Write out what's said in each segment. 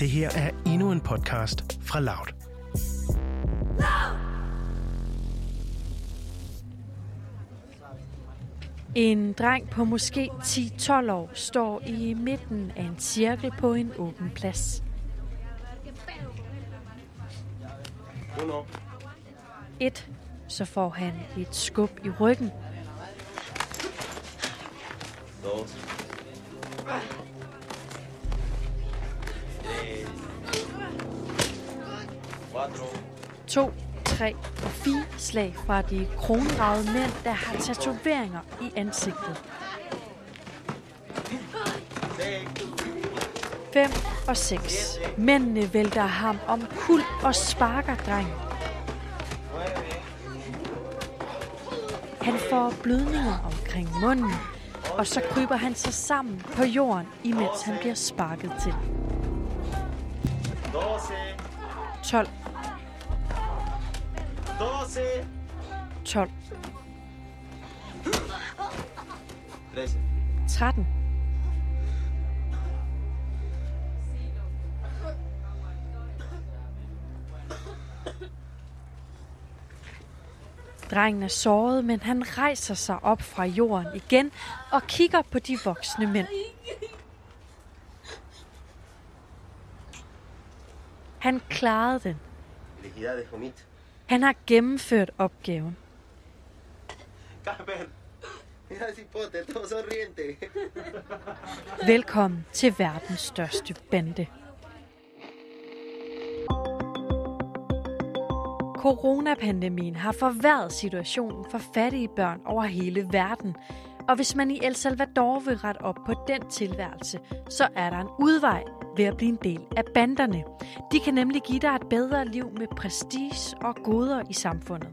Det her er endnu en podcast fra Loud. En dreng på måske 10-12 år står i midten af en cirkel på en åben plads. Et, så får han et skub i ryggen. dos, To, tre og fire slag fra de kronragede mænd, der har tatoveringer i ansigtet. seis, Fem og seks. Mændene vælter ham om kul og sparker drengen. Han får blødninger omkring munden, og så kryber han sig sammen på jorden, imens han bliver sparket til. doce, 12, doce, 12, trece, 13. Drengen er såret, men han rejser sig op fra jorden igen og kigger på de voksne mænd. Han klarede den. Han har gennemført opgaven. Velkommen til verdens største bande. Coronapandemien har forværret situationen for fattige børn over hele verden. Og hvis man i El Salvador vil rette op på den tilværelse, så er der en udvej ved at blive en del af banderne. De kan nemlig give dig et bedre liv med prestige og goder i samfundet.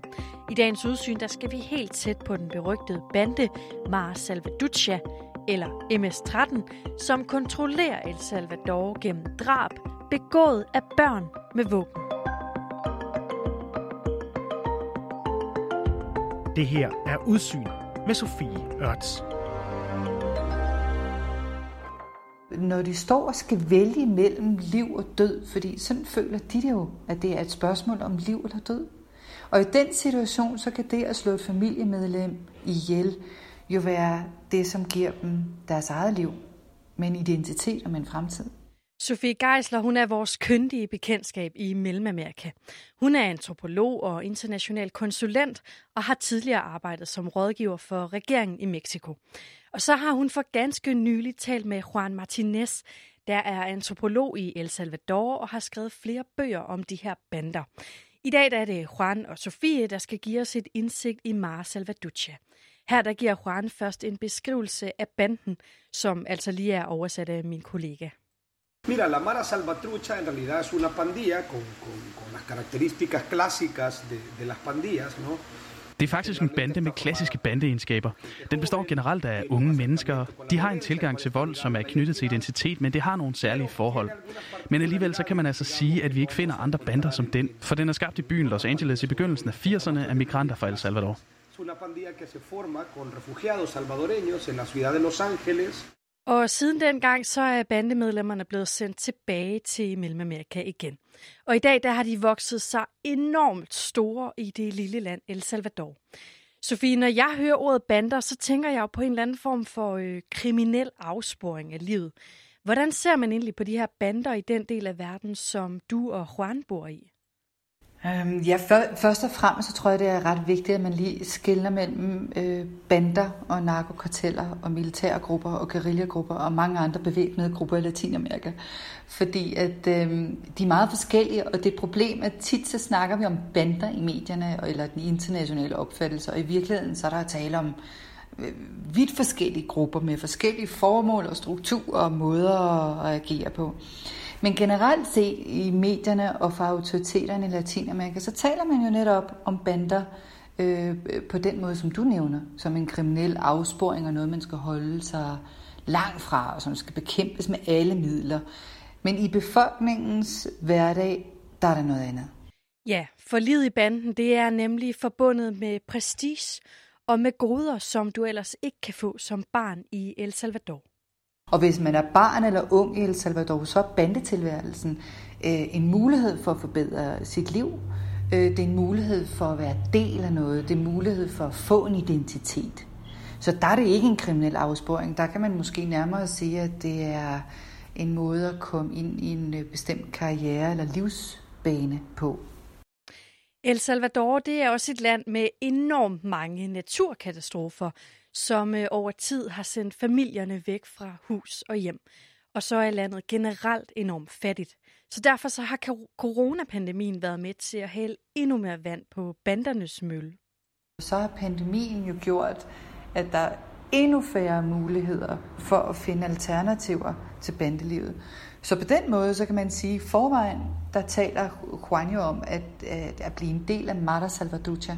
I dagens udsyn, der skal vi helt tæt på den berygtede bande Mar Salvatrucha, eller MS-13, som kontrollerer El Salvador gennem drab begået af børn med våben. Det her er Udsyn med Sofie Ørts. Når de står og skal vælge mellem liv og død, fordi sådan føler de det jo, at det er et spørgsmål om liv eller død. Og i den situation, så kan det at slå et familiemedlem ihjel jo være det, som giver dem deres eget liv, med en identitet og med en fremtid. Sofie Geisler, hun er vores kyndige bekendtskab i Mellemamerika. Hun er antropolog og international konsulent og har tidligere arbejdet som rådgiver for regeringen i Mexico. Og så har hun for ganske nylig talt med Juan Martinez, der er antropolog i El Salvador og har skrevet flere bøger om de her bander. I dag der er det Juan og Sofie, der skal give os et indsigt i Mar Salvatrucha. Her der giver Juan først en beskrivelse af banden, som altså lige er oversat af min kollega. Mira, la Mara Salvatrucha en realidad es una pandilla con, con, con las características clásicas de, de las pandillas, ¿no? Det er faktisk en bande med klassiske bandeegenskaber. Den består generelt af unge mennesker. De har en tilgang til vold, som er knyttet til identitet, men det har nogle særlige forhold. Men alligevel så kan man altså sige, at vi ikke finder andre bander som den, for den er skabt i byen Los Angeles i begyndelsen af 80'erne af migranter fra El Salvador. Es una pandilla que se forma con refugiados salvadoreños en la ciudad de Los Ángeles. Og siden dengang, så er bandemedlemmerne blevet sendt tilbage til Mellemamerika igen. Og i dag, der har de vokset sig enormt store i det lille land El Salvador. Sofie, når jeg hører ordet bander, så tænker jeg jo på en eller anden form for øh, kriminel afsporing af livet. Hvordan ser man egentlig på de her bander i den del af verden, som du og Juan bor i? Øhm, ja, for, først og fremmest så tror jeg, det er ret vigtigt, at man lige skiller mellem øh, bander og narkokarteller og militærgrupper og guerillagrupper og mange andre bevæbnede grupper i Latinamerika. Fordi at øh, de er meget forskellige, og det er et problem, at tit så snakker vi om bander i medierne eller den internationale opfattelse, og i virkeligheden så er der tale om øh, vidt forskellige grupper med forskellige formål og strukturer og måder at agere på. Men generelt set i medierne og fra autoriteterne i Latinamerika, så taler man jo netop om bander øh, på den måde, som du nævner, som en kriminel afsporing og noget, man skal holde sig langt fra, og som skal bekæmpes med alle midler. Men i befolkningens hverdag, der er der noget andet. Ja, for livet i banden, det er nemlig forbundet med prestige og med goder, som du ellers ikke kan få som barn i El Salvador. Og hvis man er barn eller ung i El Salvador, så er bandetilværelsen øh, en mulighed for at forbedre sit liv. Øh, det er en mulighed for at være del af noget. Det er en mulighed for at få en identitet. Så der er det ikke en kriminel afsporing. Der kan man måske nærmere sige, at det er en måde at komme ind i en øh, bestemt karriere eller livsbane på. El Salvador det er også et land med enormt mange naturkatastrofer, som øh, over tid har sendt familierne væk fra hus og hjem. Og så er landet generelt enormt fattigt. Så derfor så har coronapandemien været med til at hælde endnu mere vand på bandernes mølle. Så har pandemien jo gjort, at der er endnu færre muligheder for at finde alternativer til bandelivet. Så på den måde, så kan man sige, at forvejen, der taler Juan jo om at, at, blive en del af Mata Salvaducha,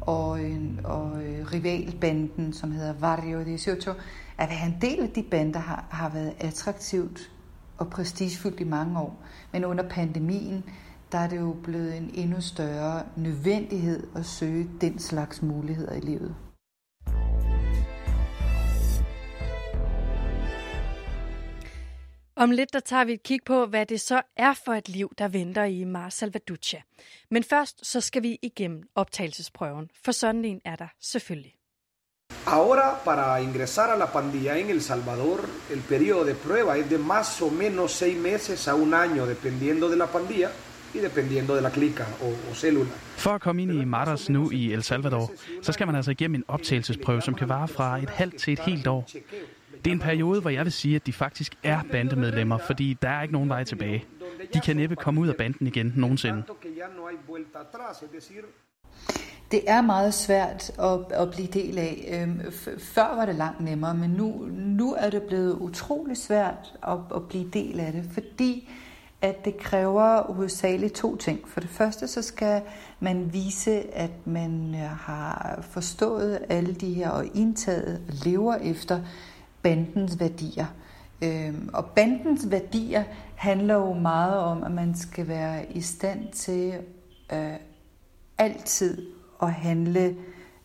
og, øh, og øh, rivalbanden, som hedder Vario de Soto, at være en del af de bander har, har været attraktivt og prestigefyldt i mange år. Men under pandemien, der er det jo blevet en endnu større nødvendighed at søge den slags muligheder i livet. Om lidt der tager vi et kig på, hvad det så er for et liv, der venter i Mar Salvatrucha. Men først så skal vi igennem optagelsesprøven, for sådan en er der selvfølgelig. Ahora, para ingresar a la pandilla en El Salvador, el periodo de prueba es de más o menos seis meses a un año, dependiendo de la pandilla y dependiendo de la clica o, o célula. For at komme ind i Maras nu i El Salvador, så skal man altså igennem en optagelsesprøve, som kan vare fra et halvt til et helt år. Det er en periode, hvor jeg vil sige, at de faktisk er bandemedlemmer, fordi der er ikke nogen vej tilbage. De kan næppe komme ud af banden igen nogensinde. Det er meget svært at, at blive del af. Øhm, før var det langt nemmere, men nu, nu er det blevet utrolig svært at, at blive del af det, fordi at det kræver hovedsageligt to ting. For det første så skal man vise, at man har forstået alle de her og indtaget og lever efter bandens værdier. Øhm, og bandens værdier handler jo meget om, at man skal være i stand til øh, altid at handle,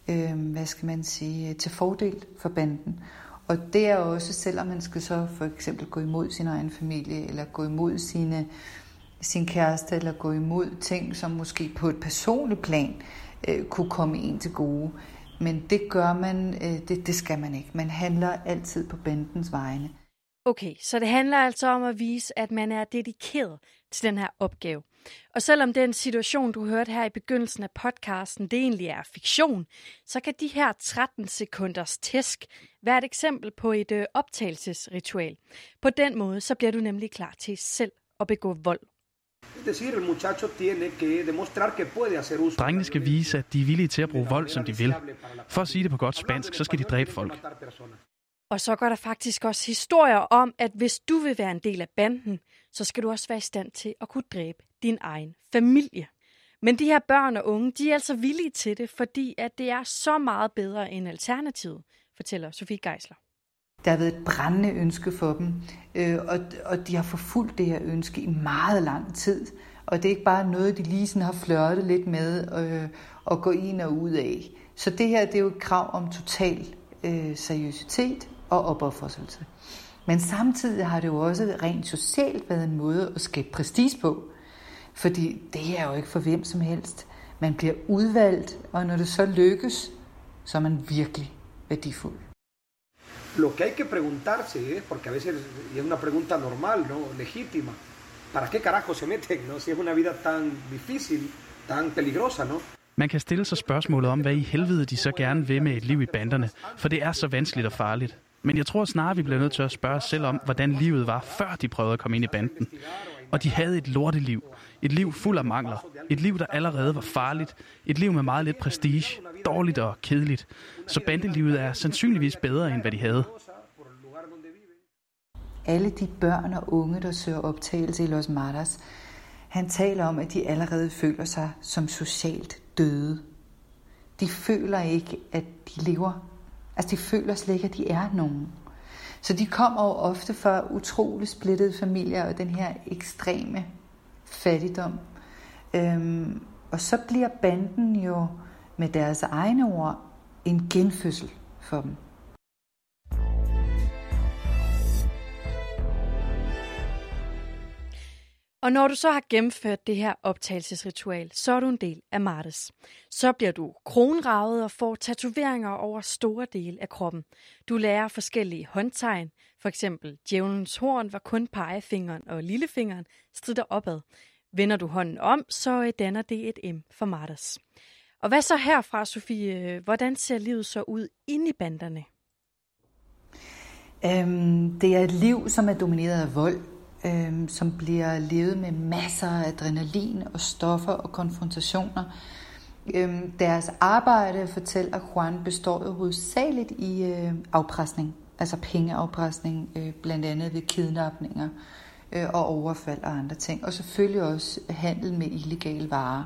øh, hvad skal man sige, til fordel for banden. Og det er også, selvom man skal så for eksempel gå imod sin egen familie, eller gå imod sine, sin kæreste, eller gå imod ting, som måske på et personligt plan øh, kunne komme en til gode. Men det gør man, øh, det, det skal man ikke. Man handler altid på bandens vegne. Okay, så det handler altså om at vise, at man er dedikeret til den her opgave. Og selvom den situation, du hørte her i begyndelsen af podcasten, det egentlig er fiktion, så kan de her 13 sekunders tæsk være et eksempel på et øh, optagelsesritual. På den måde, så bliver du nemlig klar til selv at begå vold. Drengene skal vise, at de er villige til at bruge vold, som de vil. For at sige det på godt spansk, så skal de dræbe folk. Og så går der faktisk også historier om, at hvis du vil være en del af banden, så skal du også være i stand til at kunne dræbe din egen familie. Men de her børn og unge, de er altså villige til det, fordi at det er så meget bedre end alternativet, fortæller Sofie Geisler. Der har været et brændende ønske for dem, øh, og, og de har forfulgt det her ønske i meget lang tid. Og det er ikke bare noget, de lige sådan har flørtet lidt med øh, og gå ind og ud af. Så det her det er jo et krav om total øh, seriøsitet og opoffrelse. Men samtidig har det jo også rent socialt været en måde at skabe prestige på. Fordi det er jo ikke for hvem som helst. Man bliver udvalgt, og når det så lykkes, så er man virkelig værdifuld. Lo que hay que preguntarse es, porque a veces y es una pregunta normal, ¿no? legítima, ¿para qué carajo se meten, no? Si es una vida tan difícil, tan peligrosa, ¿no? Man kan stille sig spørgsmålet om, hvad i helvede de så gerne vil med et liv i banderne, for det er så vanskeligt og farligt. Men jeg tror snarere, vi bliver nødt til at spørge os selv om, hvordan livet var, før de prøvede at komme ind i banden. Og de havde et lorteliv. Et liv fuld af mangler. Et liv, der allerede var farligt. Et liv med meget lidt prestige. Dårligt og kedeligt. Så bandelivet er sandsynligvis bedre, end hvad de havde. Alle de børn og unge, der søger optagelse i Los Matas, han taler om, at de allerede føler sig som socialt døde. De føler ikke, at de lever Altså de føler slet ikke, at de er nogen. Så de kommer jo ofte fra utrolig splittede familier og den her ekstreme fattigdom. Øhm, og så bliver banden jo med deres egne ord en genfødsel for dem. Og når du så har gennemført det her optagelsesritual, så er du en del af Martes. Så bliver du kronravet og får tatoveringer over store dele af kroppen. Du lærer forskellige håndtegn. For eksempel djævelens horn, hvor kun pegefingeren og lillefingeren strider opad. Vender du hånden om, så øh, danner det et M for Martes. Og hvad så herfra, Sofie? Øh, hvordan ser livet så ud inde i banderne? Øhm, det er et liv, som er domineret af vold, øhm, som bliver levet med masser af adrenalin og stoffer og konfrontationer. Øh, deres arbejde, fortæller Juan, består jo hovedsageligt i øh, afpresning, altså pengeafpresning, øh, blandt andet ved kidnapninger øh, og overfald og andre ting, og selvfølgelig også handel med illegale varer.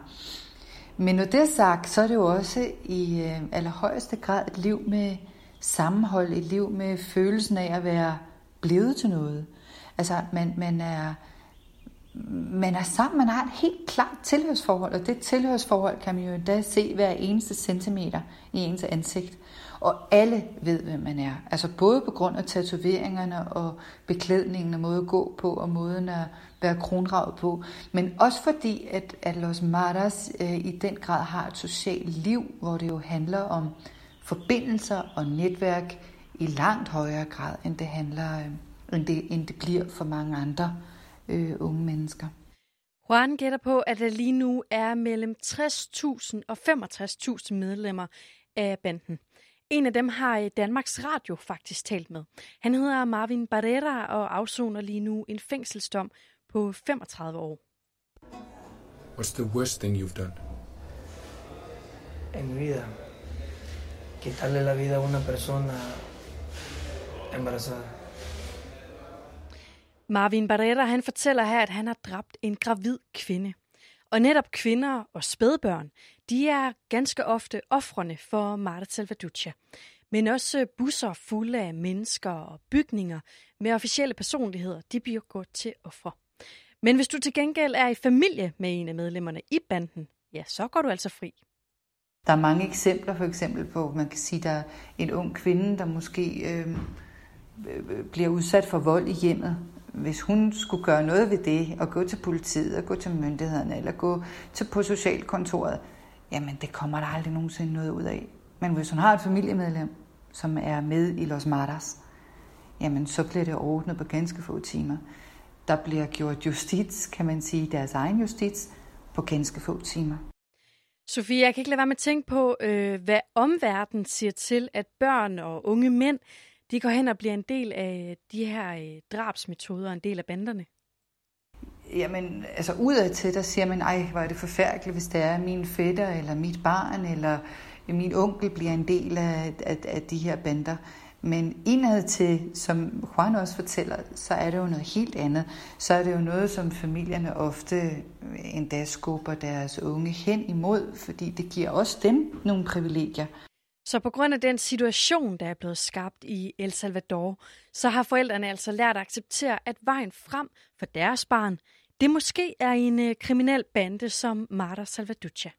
Men når det er sagt, så er det jo også i øh, allerhøjeste grad et liv med sammenhold, et liv med følelsen af at være blevet til noget. Altså, man, man, er, man er sammen, man har et helt klart tilhørsforhold, og det tilhørsforhold kan man jo da se hver eneste centimeter i ens ansigt. Og alle ved, hvem man er. Altså både på grund af tatoveringerne og beklædningen og måde at gå på og måden at være kronravet på, men også fordi, at, at Los Maras øh, i den grad har et socialt liv, hvor det jo handler om forbindelser og netværk i langt højere grad, end det handler øh, end det, end det bliver for mange andre øh, unge mennesker. Juan gætter på, at der lige nu er mellem 60.000 og 65.000 medlemmer af banden. En af dem har Danmarks Radio faktisk talt med. Han hedder Marvin Barrera og afsoner lige nu en fængselsdom på 35 år. What's the worst thing you've done? En vida. Quitarle la vida a una persona embarazada. Marvin Barrera han fortæller her, at han har dræbt en gravid kvinde. Og netop kvinder og spædbørn, de er ganske ofte ofrene for Marta Salvaduccia. Men også busser fulde af mennesker og bygninger med officielle personligheder, de bliver gået til offer. Men hvis du til gengæld er i familie med en af medlemmerne i banden, ja, så går du altså fri. Der er mange eksempler, for eksempel på, man kan sige, der er en ung kvinde, der måske øhm, øh, bliver udsat for vold i hjemmet, hvis hun skulle gøre noget ved det, og gå til politiet, og gå til myndighederne, eller gå til på socialkontoret, jamen det kommer der aldrig nogensinde noget ud af. Men hvis hun har et familiemedlem, som er med i Los Maras, jamen så bliver det ordnet på ganske få timer. Der bliver gjort justits, kan man sige, deres egen justits, på ganske få timer. Sofie, jeg kan ikke lade være med at tænke på, øh, hvad omverdenen siger til, at børn og unge mænd de går hen og bliver en del af de her øh, drabsmetoder, en del af banderne? Jamen, altså udadtil, der siger man, ej, hvor er det forfærdeligt, hvis det er min fætter, eller mit barn, eller min onkel bliver en del af, af, af de her bander. Men indad til, som Juan også fortæller, så er det jo noget helt andet. Så er det jo noget, som familierne ofte øh, endda skubber deres unge hen imod, fordi det giver også dem nogle privilegier. Så på grund af den situation, der er blevet skabt i El Salvador, så har forældrene altså lært at acceptere, at vejen frem for deres barn, det måske er en øh, kriminel bande som Marta Salvaducha.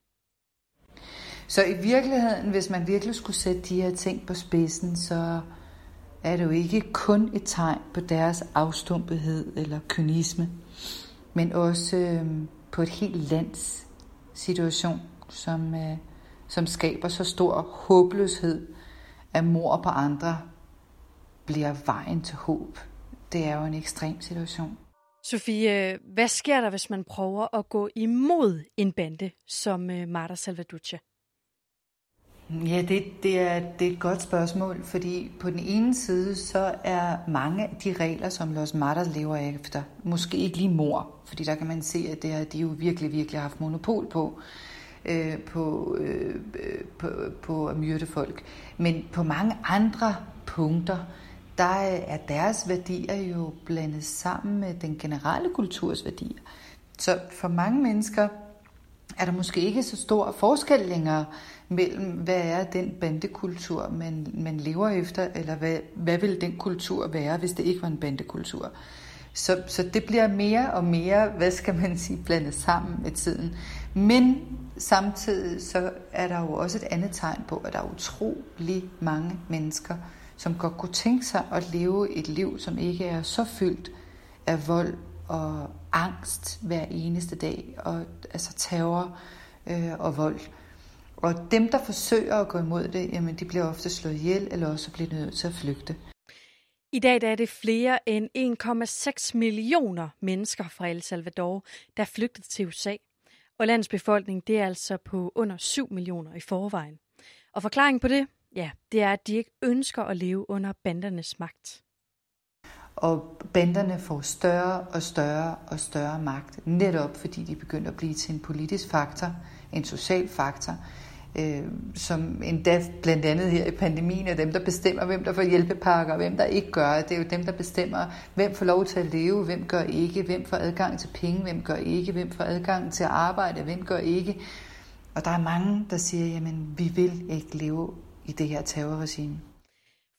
Så i virkeligheden, hvis man virkelig skulle sætte de her ting på spidsen, så er det jo ikke kun et tegn på deres afstumpethed eller kynisme, men også øh, på et helt lands situation, som, øh, som skaber så stor håbløshed, at mor på andre bliver vejen til håb. Det er jo en ekstrem situation. Sofie, hvad sker der, hvis man prøver at gå imod en bande som øh, Marta Salvaduccia? Ja, det, det, er, det er et godt spørgsmål, fordi på den ene side, så er mange af de regler, som Los Matas lever efter, måske ikke lige mor, fordi der kan man se, at det har de jo virkelig, virkelig haft monopol på øh, på, øh, på, på at myrde folk. Men på mange andre punkter, der er deres værdier jo blandet sammen med den generelle kulturs værdier. Så for mange mennesker er der måske ikke så stor forskel længere mellem, hvad er den bandekultur, man, man lever efter, eller hvad, hvad vil den kultur være, hvis det ikke var en bandekultur. Så, så det bliver mere og mere, hvad skal man sige, blandet sammen med tiden. Men samtidig så er der jo også et andet tegn på, at der er utrolig mange mennesker, som godt kunne tænke sig at leve et liv, som ikke er så fyldt af vold og angst hver eneste dag, og altså terror øh, og vold. Og dem, der forsøger at gå imod det, jamen, de bliver ofte slået ihjel, eller også bliver nødt til at flygte. I dag der er det flere end 1,6 millioner mennesker fra El Salvador, der er flygtet til USA. Og landets befolkning det er altså på under 7 millioner i forvejen. Og forklaringen på det, ja, det er, at de ikke ønsker at leve under bandernes magt. Og banderne får større og større og større magt, netop fordi de begynder at blive til en politisk faktor, en social faktor, øh, som endda blandt andet her i pandemien er dem, der bestemmer, hvem der får hjælpepakker, og hvem der ikke gør. Det er jo dem, der bestemmer, hvem får lov til at leve, hvem gør ikke, hvem får adgang til penge, hvem gør ikke, hvem får adgang til at arbejde, hvem gør ikke. Og der er mange, der siger, jamen vi vil ikke leve i det her terrorregime.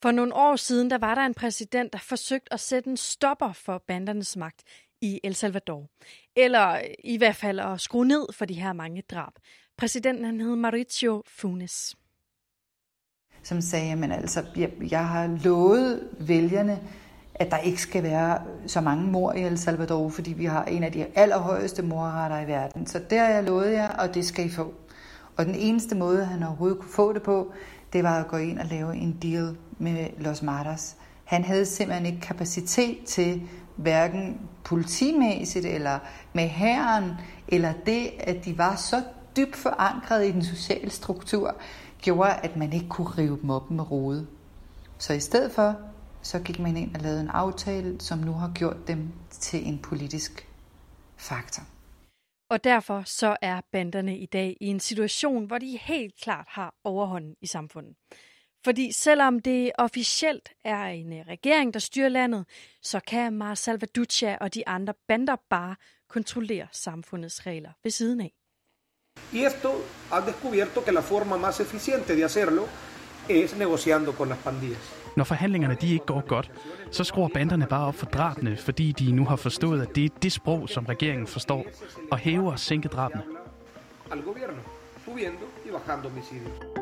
For nogle år siden, der var der en præsident, der forsøgte at sætte en stopper for bandernes magt i El Salvador. Eller i hvert fald at skrue ned for de her mange drab. Præsidenten han hed Mauricio Funes. Som sagde, men altså, jeg, jeg har lovet vælgerne, at der ikke skal være så mange mor i El Salvador, fordi vi har en af de allerhøjeste morretter i verden. Så der har jeg lovet jer, og det skal I få. Og den eneste måde, han overhovedet kunne få det på, det var at gå ind og lave en deal med Los Maras. Han havde simpelthen ikke kapacitet til hverken politimæssigt eller med hæren, eller det, at de var så dybt forankret i den sociale struktur, gjorde, at man ikke kunne rive dem op med rode. Så i stedet for, så gik man ind og lavede en aftale, som nu har gjort dem til en politisk faktor. Og derfor så er banderne i dag i en situation, hvor de helt klart har overhånden i samfundet. Fordi selvom det officielt er en øh, regering, der styrer landet, så kan Marcel Salvatrucha og de andre bander bare kontrollere samfundets regler ved siden af. Y esto ha descubierto que la forma más eficiente de hacerlo es negociando con las pandillas. Når forhandlingerne de ikke går godt, så skruer banderne bare op for drabene, fordi de nu har forstået, at det er det sprog, som regeringen forstår, og hæver og sænker drabene. Al gobierno, subiendo y bajando homicidios.